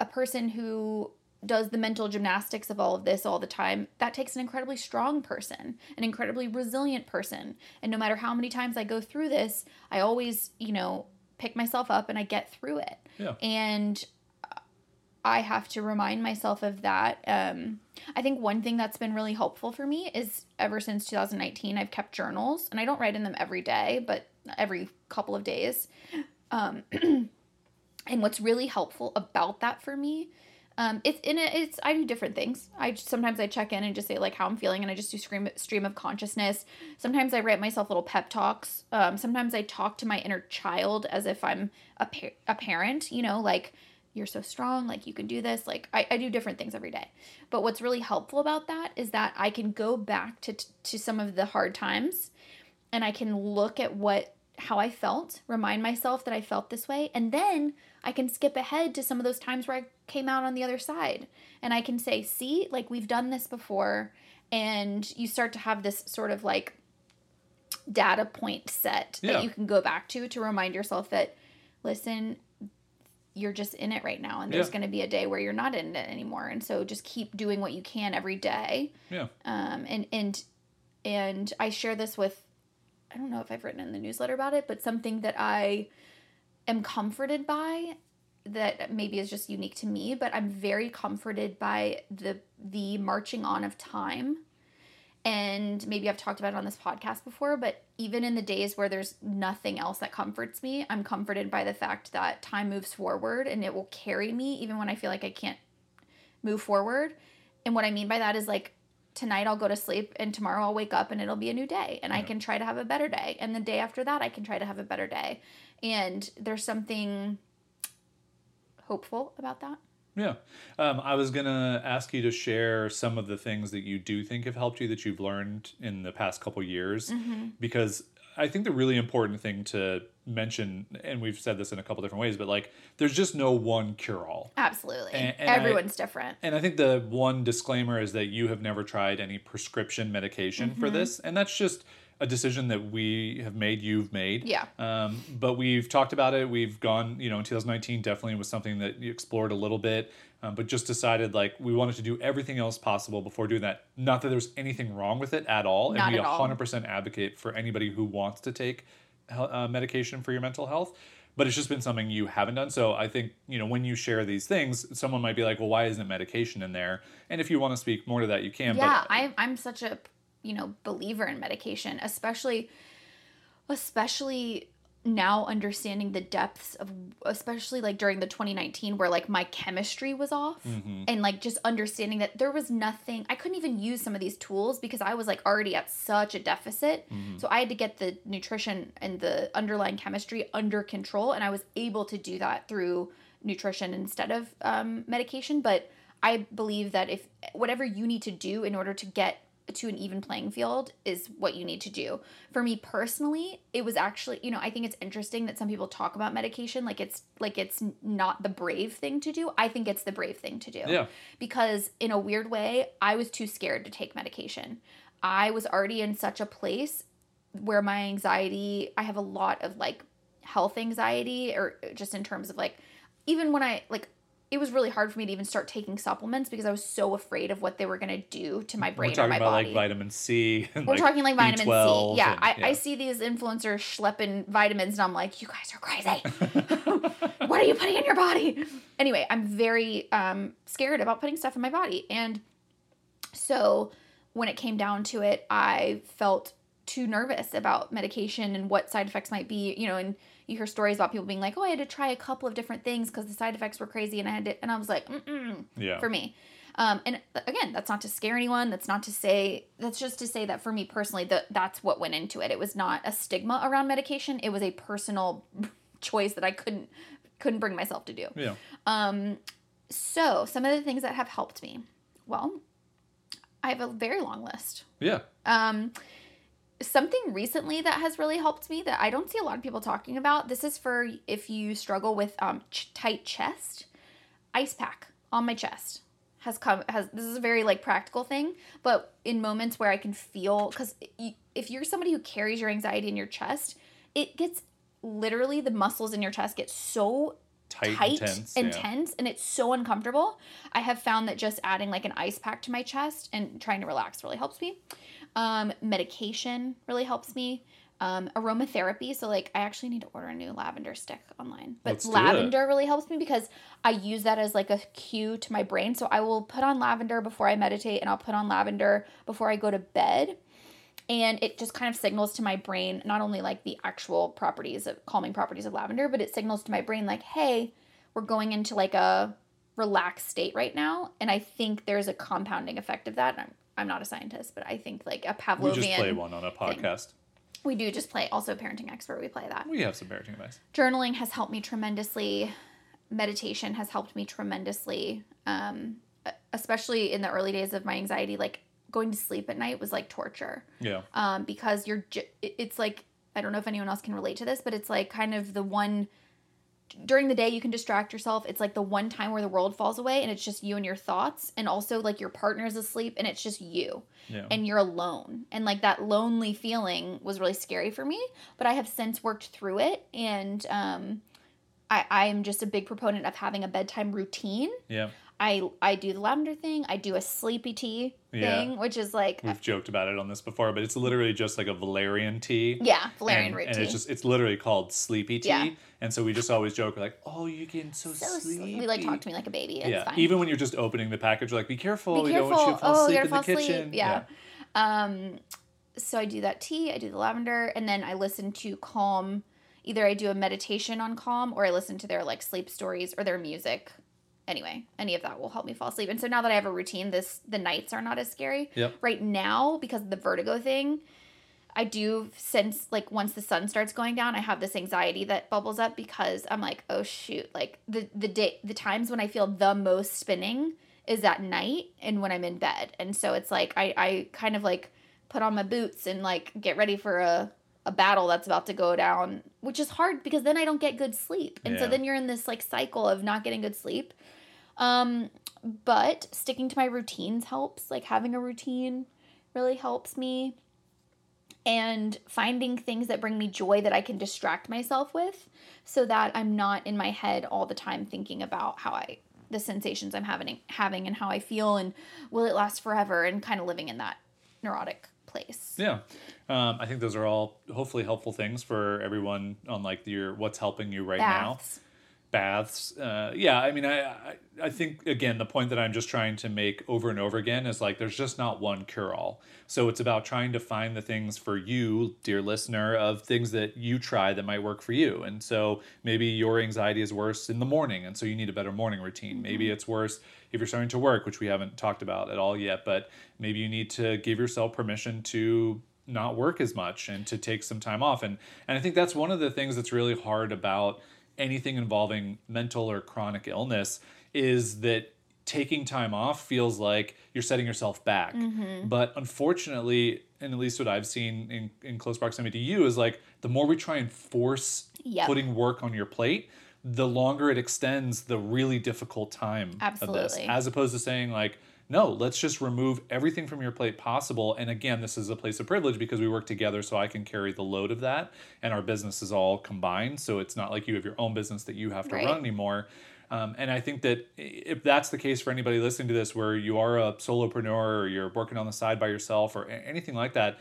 a person who does the mental gymnastics of all of this all the time, that takes an incredibly strong person, an incredibly resilient person. And no matter how many times I go through this, I always, you know, pick myself up and I get through it. yeah And I have to remind myself of that. Um, I think one thing that's been really helpful for me is ever since 2019, I've kept journals, and I don't write in them every day, but every couple of days. Um, and what's really helpful about that for me, um, it's in it. It's I do different things. I sometimes I check in and just say like how I'm feeling, and I just do stream stream of consciousness. Sometimes I write myself little pep talks. Um, sometimes I talk to my inner child as if I'm a a parent. You know, like you're so strong, like you can do this. Like I, I do different things every day. But what's really helpful about that is that I can go back to to some of the hard times and I can look at what how I felt, remind myself that I felt this way, and then I can skip ahead to some of those times where I came out on the other side. And I can say, "See, like we've done this before." And you start to have this sort of like data point set Yeah. that you can go back to to remind yourself that listen, you're just in it right now and there's Yeah. going to be a day where you're not in it anymore and so just keep doing what you can every day yeah um, and and and I share this with I don't know if I've written in the newsletter about it, but something that I am comforted by that maybe is just unique to me, but I'm very comforted by the the marching on of time. And maybe I've talked about it on this podcast before, but even in the days where there's nothing else that comforts me, I'm comforted by the fact that time moves forward and it will carry me even when I feel like I can't move forward. And what I mean by that is like tonight I'll go to sleep and tomorrow I'll wake up and it'll be a new day and I can try to have a better day. And the day after that I can try to have a better day. And there's something hopeful about that. Yeah. Um, I was going to ask you to share some of the things that you do think have helped you that you've learned in the past couple years. Because I think the really important thing to mention, and we've said this in a couple different ways, but like there's just no one cure all. Absolutely. And- and I- Everyone's different. And I think the one disclaimer is that you have never tried any prescription medication for Mm-hmm. this. And that's just a decision that we have made, you've made. Yeah. Um, but we've talked about it. We've gone, you know, in 2019 definitely was something that you explored a little bit, um, but just decided like we wanted to do everything else possible before doing that. Not that there's anything wrong with it at all, Not and we at all. 100% advocate for anybody who wants to take uh, medication for your mental health. But it's just been something you haven't done. So I think, you know, when you share these things, someone might be like, well, why isn't medication in there? And if you want to speak more to that, you can. yeah but I, i'm such a you know believer in medication especially especially now understanding the depths of especially like during the 2019 where like my chemistry was off Mhm. and like just understanding that there was nothing i couldn't even use some of these tools because i was like already at such a deficit Mhm. so i had to get the nutrition and the underlying chemistry under control and i was able to do that through nutrition instead of um, medication but i believe that if whatever you need to do in order to get to an even playing field is what you need to do. For me personally, it was actually, you know, I think it's interesting that some people talk about medication like it's like it's not the brave thing to do. I think it's the brave thing to do. Yeah. Because in a weird way, I was too scared to take medication. I was already in such a place where my anxiety, I have a lot of like health anxiety or just in terms of like even when I like it was really hard for me to even start taking supplements because I was so afraid of what they were going to do to my brain We're or talking my about body. like vitamin C. We're talking like vitamin B12 C. Yeah, and- I, I see these influencers schlepping vitamins, and I'm like, you guys are crazy. what are you putting in your body? Anyway, I'm very um, scared about putting stuff in my body, and so when it came down to it, I felt too nervous about medication and what side effects might be. You know, and you hear stories about people being like, "Oh, I had to try a couple of different things because the side effects were crazy," and I had to, and I was like, Mm-mm, yeah. for me. Um, and again, that's not to scare anyone. That's not to say. That's just to say that for me personally, that that's what went into it. It was not a stigma around medication. It was a personal choice that I couldn't couldn't bring myself to do. yeah. Um, so some of the things that have helped me. Well, I have a very long list. Yeah. Um, something recently that has really helped me that I don't see a lot of people talking about. This is for if you struggle with um, ch- tight chest. Ice pack on my chest has come has this is a very like practical thing, but in moments where I can feel because if you're somebody who carries your anxiety in your chest, it gets literally the muscles in your chest get so Tight, tight and tense. and yeah. tense and it's so uncomfortable i have found that just adding like an ice pack to my chest and trying to relax really helps me um, medication really helps me. Um, aromatherapy so like i actually need to order a new lavender stick online. But Let's lavender really helps me because i use that as like a cue to my brain. So i will put on lavender before i meditate and i'll put on lavender before i go to bed. And it just kind of signals to my brain not only like the actual properties of calming properties of lavender but it signals to my brain like hey we're going into like a relaxed state right now. And i think there's a compounding effect of that. I'm, I'm not a scientist but i think like a pavlovian We just play one on a podcast. we do just play also parenting expert we play that We have some parenting advice. journaling has helped me tremendously meditation has helped me tremendously um, especially in the early days of my anxiety like going to sleep at night was like torture Yeah. um, because you're j- it's like i don't know if anyone else can relate to this but it's like kind of the one during the day you can distract yourself it's like the one time where the world falls away and it's just you and your thoughts and also like your partner's asleep and it's just you Yeah. and you're alone and like that lonely feeling was really scary for me but i have since worked through it and um i i am just a big proponent of having a bedtime routine yeah. I i do the lavender thing i do a sleepy tea Yeah. thing which is like We've joked about it on this before, but it's literally just like a valerian tea. yeah valerian and, root and tea it's just it's literally called sleepy tea. Yeah. And so we just always joke we're like, oh, you're getting so, so sleepy. sleepy. like talk to me like a baby it's yeah. fine Even when you're just opening the package, you're like, be careful. be we careful don't want you to fall oh asleep you're in the kitchen. asleep yeah. um so i do that tea i do the lavender and then i listen to calm either i do a meditation on calm or i listen to their like sleep stories or their music anyway any of that will help me fall asleep. And so now that i have a routine this the nights are not as scary. Yep. right now because of the vertigo thing i do since like once the sun starts going down i have this anxiety that bubbles up because i'm like oh shoot. Like the the day the times when i feel the most spinning is at night and when i'm in bed. And so it's like i i kind of like put on my boots and like get ready for a a battle that's about to go down which is hard because then i don't get good sleep. And so then you're in this like cycle of not getting good sleep. Um but sticking to my routines helps. Like having a routine really helps me. And finding things that bring me joy that I can distract myself with so that I'm not in my head all the time thinking about how I the sensations I'm having having and how I feel and will it last forever and kind of living in that neurotic place. Yeah. Um, I think those are all hopefully helpful things for everyone on like your what's helping you right Baths. Baths. Uh, yeah, I mean, I, I I think again the point that I'm just trying to make over and over again is like there's just not one cure all. So it's about trying to find the things for you, dear listener, of things that you try that might work for you. And so maybe your anxiety is worse in the morning, and so you need a better morning routine. Maybe it's worse if you're starting to work, which we haven't talked about at all yet. But maybe you need to give yourself permission to not work as much and to take some time off. And and I think that's one of the things that's really hard about anything involving mental or chronic illness is that taking time off feels like you're setting yourself back. Mm-hmm. But unfortunately, and at least what I've seen in, in close proximity to you is like the more we try and force Yep. putting work on your plate, the longer it extends the really difficult time of this. As opposed to saying like, no, let's just remove everything from your plate possible. And again, this is a place of privilege because we work together so I can carry the load of that. And our business is all combined. So it's not like you have your own business that you have to Right. run anymore. Um, and I think that if that's the case for anybody listening to this, where you are a solopreneur or you're working on the side by yourself or anything like that,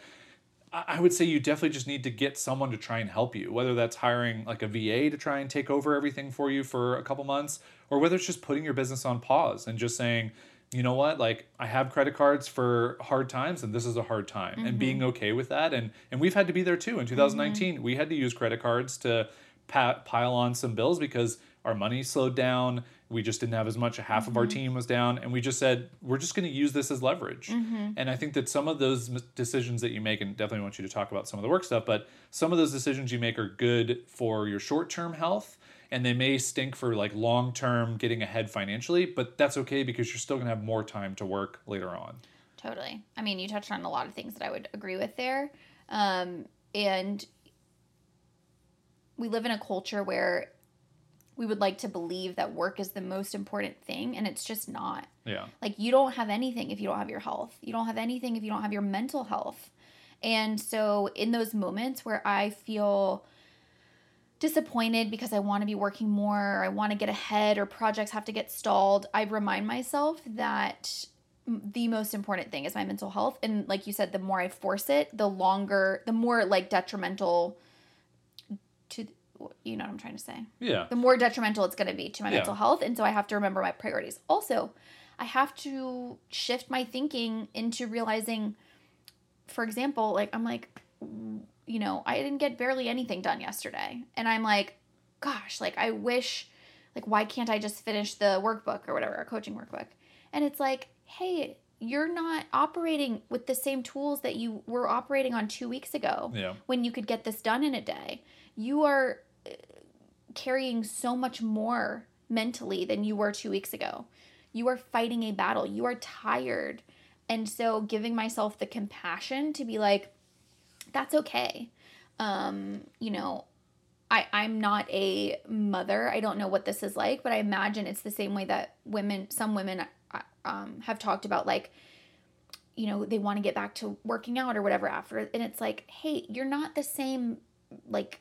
I would say you definitely just need to get someone to try and help you, whether that's hiring like a VA to try and take over everything for you for a couple months, or whether it's just putting your business on pause and just saying, you know what, like I have credit cards for hard times and this is a hard time and being mm-hmm. okay with that. And, and we've had to be there too. In mm-hmm. 2019, we had to use credit cards to pa- pile on some bills because our money slowed down. We just didn't have as much. Half of our team was down, and we just said we're just going to use this as leverage. And I think that some of those decisions that you make, and definitely want you to talk about some of the work stuff, but some of those decisions you make are good for your short term health, and they may stink for like long term getting ahead financially. But that's okay because you're still going to have more time to work later on. Totally. I mean, you touched on a lot of things that I would agree with there. Um, and we live in a culture where we would like to believe that work is the most important thing, and it's just not. Yeah. Like, you don't have anything if you don't have your health, you don't have anything if you don't have your mental health. And so, in those moments where I feel disappointed because I want to be working more, or I want to get ahead, or projects have to get stalled, I remind myself that the most important thing is my mental health. And like you said, the more I force it, the longer, the more like detrimental you know what I'm trying to say? Yeah. the more detrimental it's going to be to my Yeah. mental health. And so I have to remember my priorities. Also, I have to shift my thinking into realizing, for example, like I'm like, you know, I didn't get barely anything done yesterday. And I'm like, gosh, like I wish, like, why can't I just finish the workbook or whatever, our coaching workbook? And it's like, hey, you're not operating with the same tools that you were operating on two weeks ago Yeah. when you could get this done in a day. You are carrying so much more mentally than you were two weeks ago. You are fighting a battle. You are tired. And so giving myself the compassion to be like, that's okay. Um, you know, I, I'm not a mother. I don't know what this is like, but I imagine it's the same way that women, some women uh, um, have talked about, like, you know, they want to get back to working out or whatever after. And it's like, hey, you're not the same, like,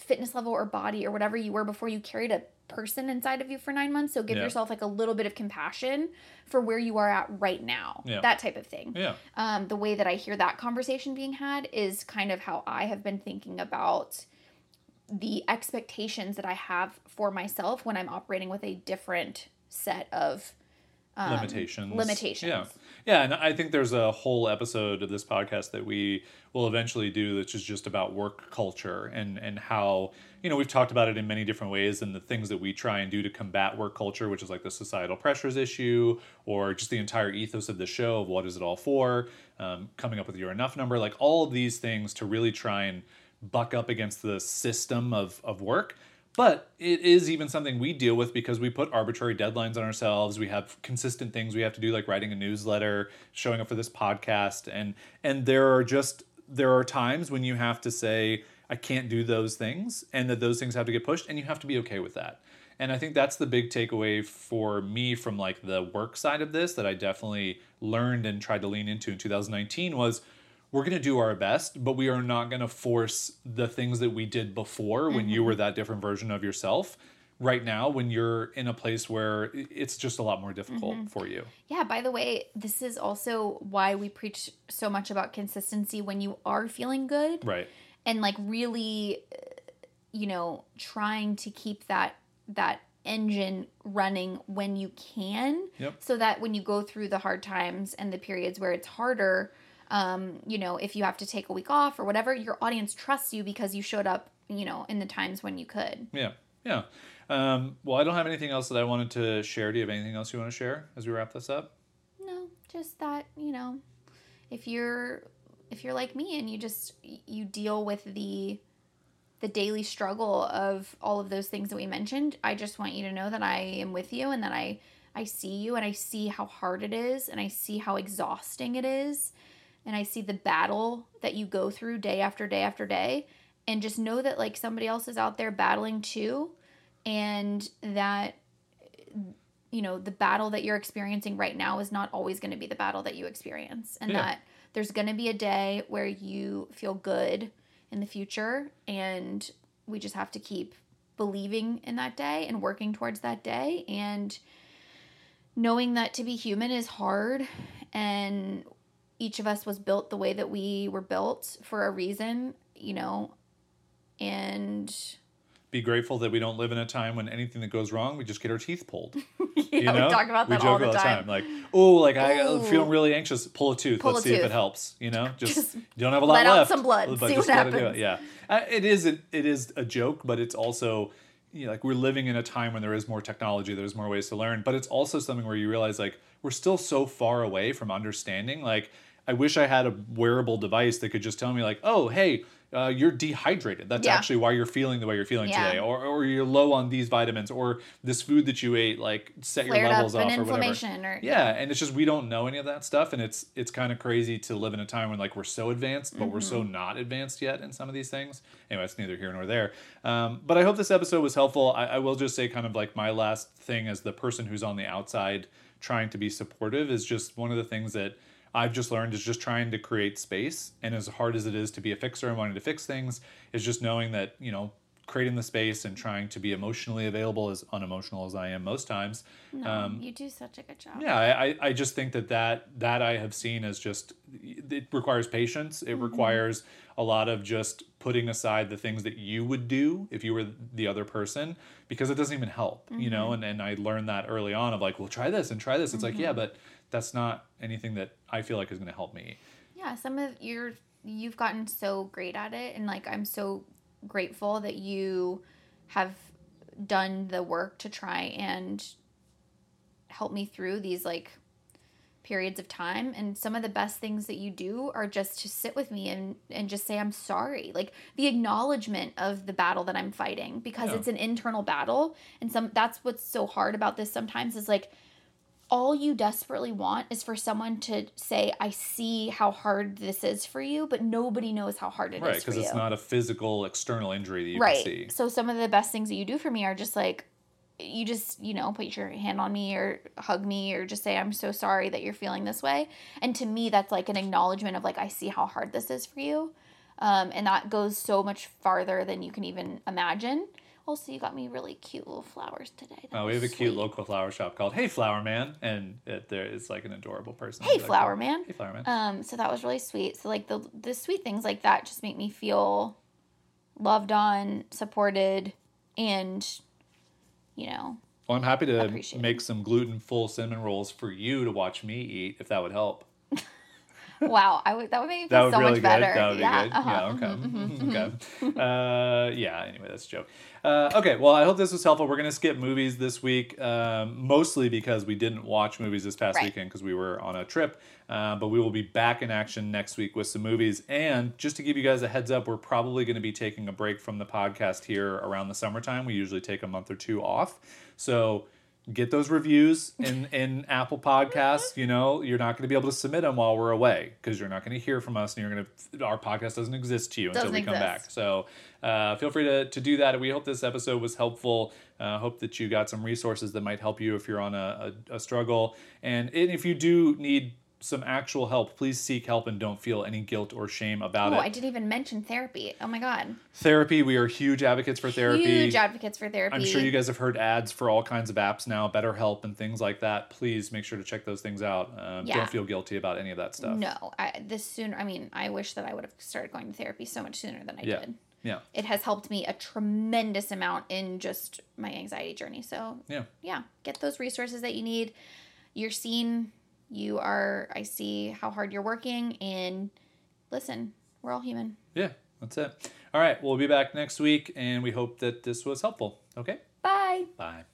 fitness level or body or whatever you were before you carried a person inside of you for nine months. So give Yeah. yourself like a little bit of compassion for where you are at right now. Yeah. That type of thing Yeah. um, the way that I hear that conversation being had is kind of how I have been thinking about the expectations that I have for myself when I'm operating with a different set of um, limitations. limitations. Yeah. Yeah. And I think there's a whole episode of this podcast that we will eventually do that's just, about work culture and, and how, you know, we've talked about it in many different ways and the things that we try and do to combat work culture, which is like the societal pressures issue or just the entire ethos of the show of what is it all for, um, coming up with your enough number, like all of these things to really try and buck up against the system of, of work. But it is even something we deal with because we put arbitrary deadlines on ourselves. We have consistent things we have to do, like writing a newsletter, showing up for this podcast, and and there are just there are times when you have to say I can't do those things, and that those things have to get pushed, and you have to be okay with that. And I think that's the big takeaway for me from like the work side of this that I definitely learned and tried to lean into in 2019 was we're going to do our best, but we are not going to force the things that we did before when you were that different version of yourself right now when you're in a place where it's just a lot more difficult for you. Yeah, by the way, this is also why we preach so much about consistency when you are feeling good Right. and like really uh, you know, trying to keep that that engine running when you can Yep. so that when you go through the hard times and the periods where it's harder um, you know, if you have to take a week off or whatever, your audience trusts you because you showed up, you know, in the times when you could. Yeah. Yeah. Um, well, I don't have anything else that I wanted to share. Do you have anything else you want to share as we wrap this up? No, just that, you know, if you're if you're like me and you just you deal with the the daily struggle of all of those things that we mentioned, I just want you to know that I am with you and that I I see you and I see how hard it is and I see how exhausting it is and I see the battle that you go through day after day after day and just know that like somebody else is out there battling too and that you know the battle that you're experiencing right now is not always going to be the battle that you experience and Yeah. that there's going to be a day where you feel good in the future and we just have to keep believing in that day and working towards that day and knowing that to be human is hard and each of us was built the way that we were built for a reason you know and Be grateful that we don't live in a time when anything that goes wrong, we just get our teeth pulled. yeah, you know? we talk about that We that joke all the all time. Like, oh, like I Ooh. I'm feeling really anxious. Pull a tooth. Pull Let's a see if it helps. You know, just, Just you don't have a lot let out left. some blood, but see just what happens. it. Yeah, Uh, it is. It, it is a joke, but it's also. You know, like we're living in a time when there is more technology, there's more ways to learn, but it's also something where you realize like we're still so far away from understanding. Like, I wish I had a wearable device that could just tell me like, oh, hey, uh, you're dehydrated. That's Yeah. actually why you're feeling the way you're feeling Yeah. today, or or you're low on these vitamins, or this food that you ate like set your levels up off or whatever. or Yeah, and it's just we don't know any of that stuff, and it's it's kind of crazy to live in a time when like we're so advanced, but we're so not advanced yet in some of these things. Anyway, it's neither here nor there. Um, but I hope this episode was helpful. I, I will just say, kind of like my last thing as the person who's on the outside trying to be supportive is just one of the things that I've just learned is just trying to create space. And as hard as it is to be a fixer and wanting to fix things, is just knowing that you know creating the space and trying to be emotionally available as unemotional as I am most times. no, um, you do such a good job Yeah, I, I- just think that, that that I have seen as just it requires patience. It mm-hmm. requires a lot of just putting aside the things that you would do if you were the other person because it doesn't even help, you know. Mm-hmm. And and I learned that early on of like, well, try this and try this. It's like, yeah, mm-hmm. but that's not anything that I feel like is going to help me. yeah some of your you've gotten so great at it and like i'm so grateful that you have done the work to try and help me through these like periods of time and some of the best things that you do are just to sit with me and and just say I'm sorry like the acknowledgement of the battle that I'm fighting because Yeah. it's an internal battle and some that's what's so hard about this sometimes is like all you desperately want is for someone to say I see how hard this is for you but nobody knows how hard it is right, because you it's not a physical external injury that you right. can see. so some of the best things that you do for me are just like you just you know put your hand on me or hug me or just say i'm so sorry that you're feeling this way. And to me that's like an acknowledgement of like i see how hard this is for you. Um, and that goes so much farther than you can even imagine also you got me really cute little flowers today That Oh, we have a cute local flower shop called Hey Flower Man, and it, there is like an adorable person. Hey, Like, Flower Man. Hey Flower Man. um so that was really sweet so like the the sweet things like that just make me feel loved on supported and you know Well, I'm happy to make some gluten full cinnamon rolls for you to watch me eat, if that would help. Wow, I would that would make me feel so really much better. That would yeah, be good. uh-huh. Yeah. Okay. mhm, mhm, mhm. okay. Uh, yeah. Anyway, that's a joke. Uh, okay. Well, I hope this was helpful. We're gonna skip movies this week, um, mostly because we didn't watch movies this past Right. weekend because we were on a trip. Uh, but we will be back in action next week with some movies. And just to give you guys a heads up, we're probably going to be taking a break from the podcast here around the summertime. We usually take a month or two off. So get those reviews in, in Apple Podcasts. You know, you're not going to be able to submit them while we're away because you're not going to hear from us and you're going to, our podcast doesn't exist to you until Doesn't we come back. So uh, feel free to, to do that. We hope this episode was helpful. Uh, hope that you got some resources that might help you if you're on a, a, a struggle. And, and if you do need some actual help, please seek help and don't feel any guilt or shame about it. Oh, it. I didn't even mention therapy. Oh my god. Therapy, we are huge advocates for therapy. Huge advocates for therapy. I'm sure you guys have heard ads for all kinds of apps now, BetterHelp and things like that. Please make sure to check those things out. Um, Yeah. Don't feel guilty about any of that stuff. No, I, this sooner. I mean, I wish that I would have started going to therapy so much sooner than I Yeah. did. Yeah. It has helped me a tremendous amount in just my anxiety journey. So Yeah. yeah, get those resources that you need. You're seen. You are. I see how hard you're working, and listen, we're all human. Yeah. That's it. All right. We'll be back next week, and we hope that this was helpful. Okay. Bye. Bye.